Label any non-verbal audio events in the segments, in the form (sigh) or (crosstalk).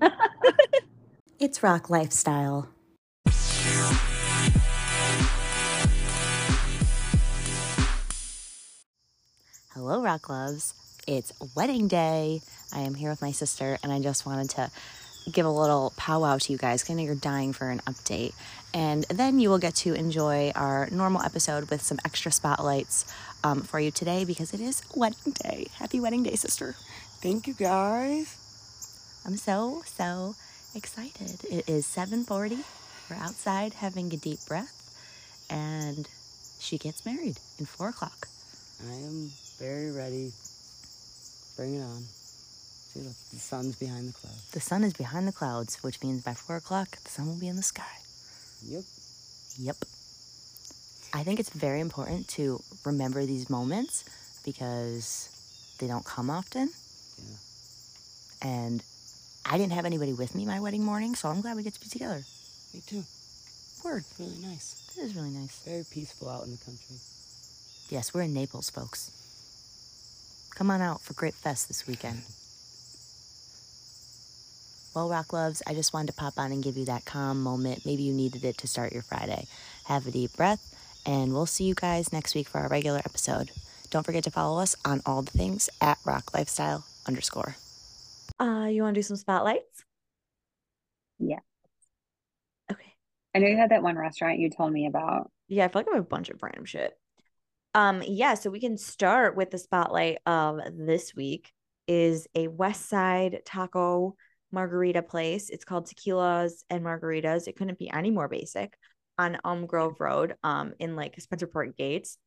(laughs) It's ROC Lifestyle. Hello, rock loves. It's wedding day. I am here with my sister, and I just wanted to give a little powwow to you guys. I know you're dying for an update. And then you will get to enjoy our normal episode with some extra spotlights um, for you today because it is wedding day. Happy wedding day, sister. Thank you guys. I'm so, so excited. It is 7:40. We're outside having a deep breath, and she gets married in four o'clock. I am very ready. Bring it on. See, look, the sun's behind the clouds. The sun is behind the clouds, which means by four o'clock the sun will be in the sky. Yep. Yep. I think it's very important to remember these moments because they don't come often. Yeah. And I didn't have anybody with me my wedding morning, so I'm glad we get to be together. Me too. Word. It's really nice. It is really nice. Very peaceful out in the country. Yes, we're in Naples, folks. Come on out for Grape Fest this weekend. (laughs) Well, Rock Loves, I just wanted to pop on and give you that calm moment. Maybe you needed it to start your Friday. Have a deep breath, and we'll see you guys next week for our regular episode. Don't forget to follow us on all the things at ROC Lifestyle underscore. Uh, you want to do some spotlights? Yeah. Okay. I know you had that one restaurant you told me about. Yeah, I feel like I have a bunch of random shit. Um, yeah, so we can start with the spotlight of this week is a West Side taco margarita place. It's called Tequilas and Margaritas. It couldn't be any more basic on Elm Grove Road, um, in like Spencerport Gates.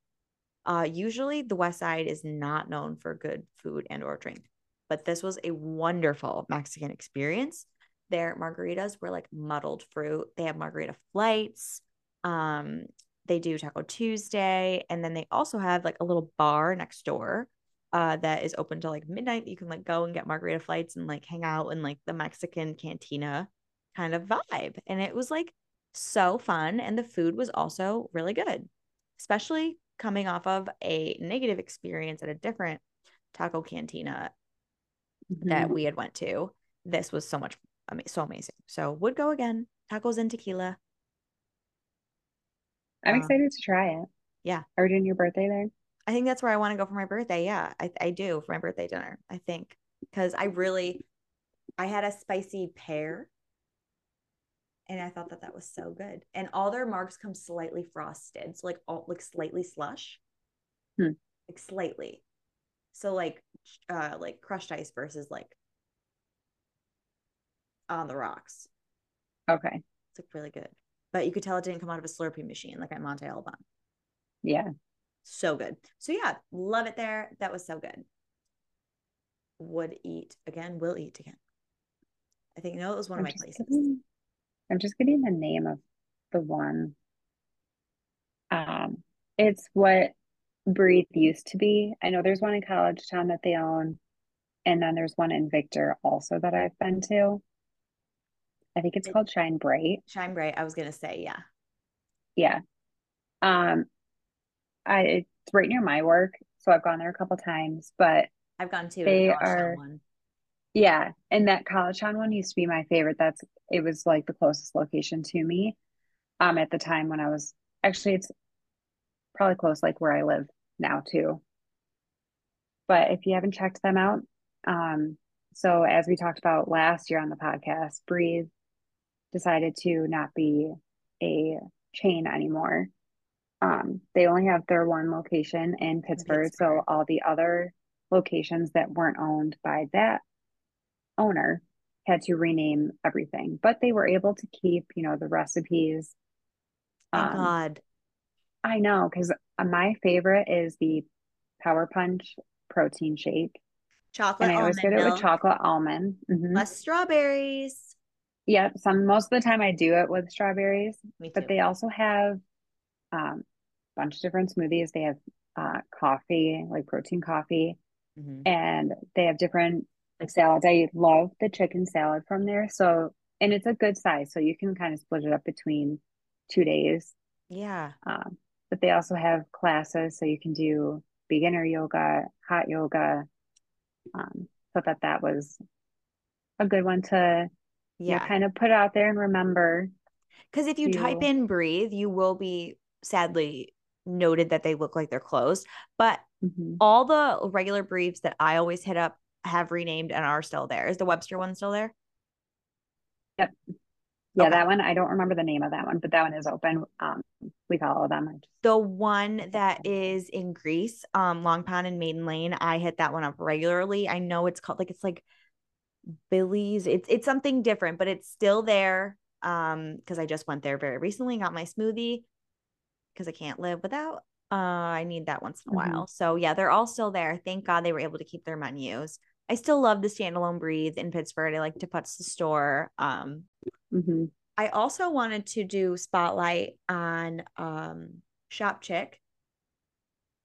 Uh, usually the West Side is not known for good food and or drink, but this was a wonderful Mexican experience. Their margaritas were like muddled fruit. They have margarita flights. Um, they do Taco Tuesday, and then they also have like a little bar next door uh, that is open till like midnight. You can like go and get margarita flights and like hang out in like the Mexican cantina kind of vibe. And it was like so fun. And the food was also really good, especially coming off of a negative experience at a different taco cantina that Mhm. we had went to. This was so much so amazing. So would go again. Tacos and tequila. I'm Um, excited to try it. yeah. Are we doing your birthday there? I think that's where I want to go for my birthday. Yeah, I, I do for my birthday dinner. I think because I really, I had a spicy pear, and I thought that that was so good. And all their marks come slightly frosted, so like all like slightly slush, Hmm. like slightly. So like, uh, like crushed ice versus like on the rocks. Okay. It's like really good, but you could tell it didn't come out of a Slurpee machine like at Monte Alban. Yeah. so good. So yeah, love it there. That was so good. Would eat again, will eat again. I think no, it was one I'm of my places. getting, I'm just getting the name of the one. Um, it's what Breathe used to be. I know there's one in College Town that they own, and then there's one in Victor also that I've been to. I think it's It- called Shine Bright. Shine bright. I was gonna say, yeah. Yeah. Um, I it's right near my work, so I've gone there a couple times, but I've gone to They the are- one. yeah, and that College Town one used to be my favorite. That's it was like the closest location to me. Um, at the time when I was actually it's probably close like where I live now too. But if you haven't checked them out, um, so as we talked about last year on the podcast, Breathe decided to not be a chain anymore. Um, they only have their one location in Pittsford, so all the other locations that weren't owned by that owner had to rename everything, but they were able to keep, you know, the recipes. Thank Um, God. I know, because my favorite is the Power Punch protein shake, Chocolate and I always get it with chocolate almond. Mhm. less strawberries. Yep, some most of the time I do it with strawberries, but they also have um, a bunch of different smoothies. They have uh, coffee, like protein coffee, Mhm. and they have different like salads. I love the chicken salad from there. So, and it's a good size, so you can kind of split it up between two days. Yeah. Um, but they also have classes, so you can do beginner yoga, hot yoga. Um, so that that was a good one to Yeah, Yeah. kind of put out there and remember. Because if you type in breathe, you will be sadly noted that they look like they're closed. But Mhm. all the regular briefs that I always hit up have renamed and are still there. Is the Webster one still there? Yeah, Okay. that one, I don't remember the name of that one, but that one is open. Um, we follow them. The one that is in Greece, um, Long Pond and Maiden Lane, I hit that one up regularly. I know it's called like it's like Billy's. It's it's something different, but it's still there. Um, because I just went there very recently, got my smoothie because I can't live without. Uh, I need that once in a Mhm. while. So yeah, they're all still there. Thank God they were able to keep their menus. I still love the standalone breathe in Pittsford. I like to putz the store. Um, Mhm. I also wanted to do spotlight on um Shop Chick.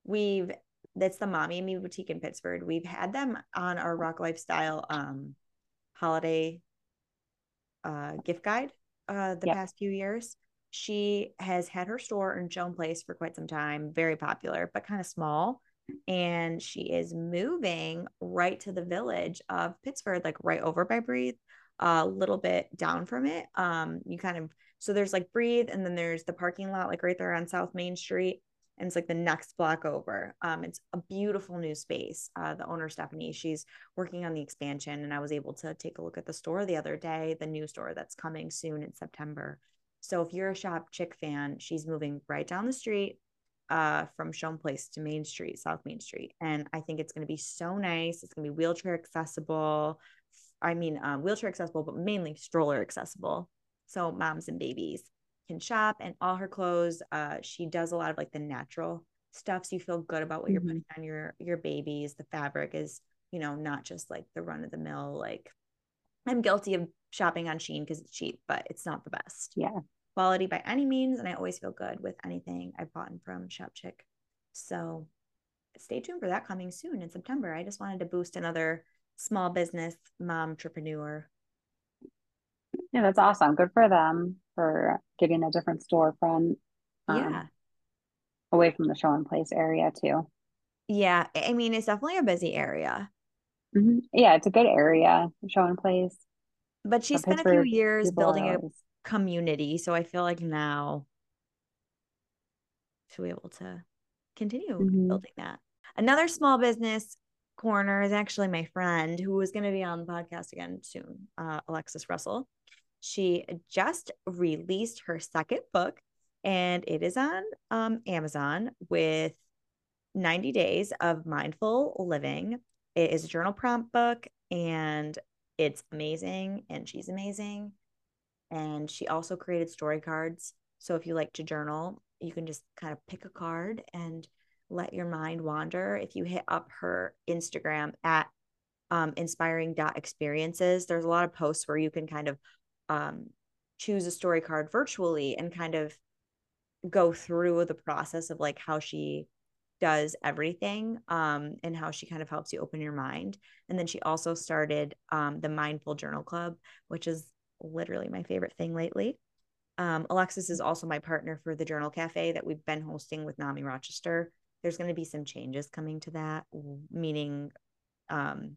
We've that's the Mommy and Me boutique in Pittsford. We've had them on our ROC Lifestyle um holiday uh gift guide uh the Yep. past few years. She has had her store in Schoen Place for quite some time, very popular, but kind of small. And she is moving right to the village of Pittsford, like right over by Breathe, a little bit down from it. Um, you kind of so there's like Breathe, and then there's the parking lot, like right there on South Main Street, and it's like the next block over. Um, it's a beautiful new space. Uh, the owner Stephanie, she's working on the expansion, and I was able to take a look at the store the other day, the new store that's coming soon in September. So if you're a Shop Chick fan, she's moving right down the street uh, from Schoen Place to Main Street, South Main Street. And I think it's going to be so nice. It's going to be wheelchair accessible. I mean, um, wheelchair accessible, but mainly stroller accessible. So moms and babies can shop and all her clothes. Uh, she does a lot of like the natural stuff. So you feel good about what you're Mhm. putting on your, your babies. The fabric is, you know, not just like the run of the mill, like I'm guilty of shopping on Shein because it's cheap, but it's not the best Yeah. quality by any means. And I always feel good with anything I've bought from Shop Chick. So stay tuned for that coming soon in September. I just wanted to boost another small business mom entrepreneur. Yeah, that's awesome. Good for them for getting a different storefront um, yeah. away from the Schoen Place area too. Yeah. I mean, it's definitely a busy area, Mhm. Yeah, it's a good area, Schoen Place. but she spent a few years building a community. So I feel like now she'll be able to continue Mhm. building that. Another small business corner is actually my friend who is going to be on the podcast again soon, uh, Alexis Russell. She just released her second book and it is on um, Amazon with 90 days of mindful living. It is a journal prompt book and it's amazing and she's amazing. And she also created story cards. So if you like to journal, you can just kind of pick a card and let your mind wander. If you hit up her Instagram at um, inspiring dot experiences, there's a lot of posts where you can kind of um, choose a story card virtually and kind of go through the process of like how she does everything um, and how she kind of helps you open your mind. And then she also started um, the Mindful Journal Club, which is literally my favorite thing lately. Um, Alexis is also my partner for the Journal Cafe that we've been hosting with NAMI Rochester. There's going to be some changes coming to that, meaning um,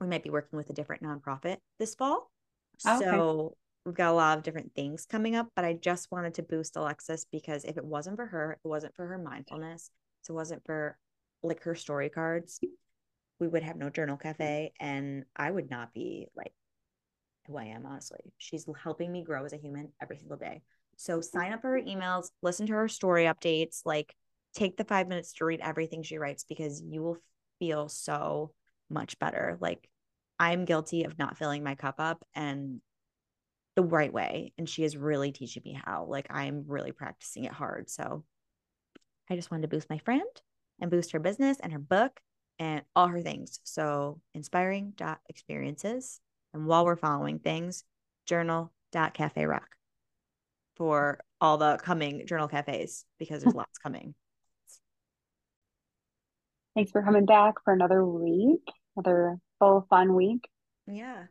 we might be working with a different nonprofit this fall. Oh, okay. So we've got a lot of different things coming up, but I just wanted to boost Alexis because if it wasn't for her, it wasn't for her mindfulness, so it wasn't for like her story cards, we would have no journal cafe and I would not be like who I am, honestly. She's helping me grow as a human every single day. So sign up for her emails, listen to her story updates, like take the five minutes to read everything she writes because you will feel so much better. Like I'm guilty of not filling my cup up and the right way. And she is really teaching me how. Like I'm really practicing it hard. So I just wanted to boost my friend and boost her business and her book and all her things. So inspiring dot experiences. And while we're following things, journal dot cafe rock for all the coming journal cafes because there's lots coming. Thanks for coming back for another week, another full fun week. Yeah.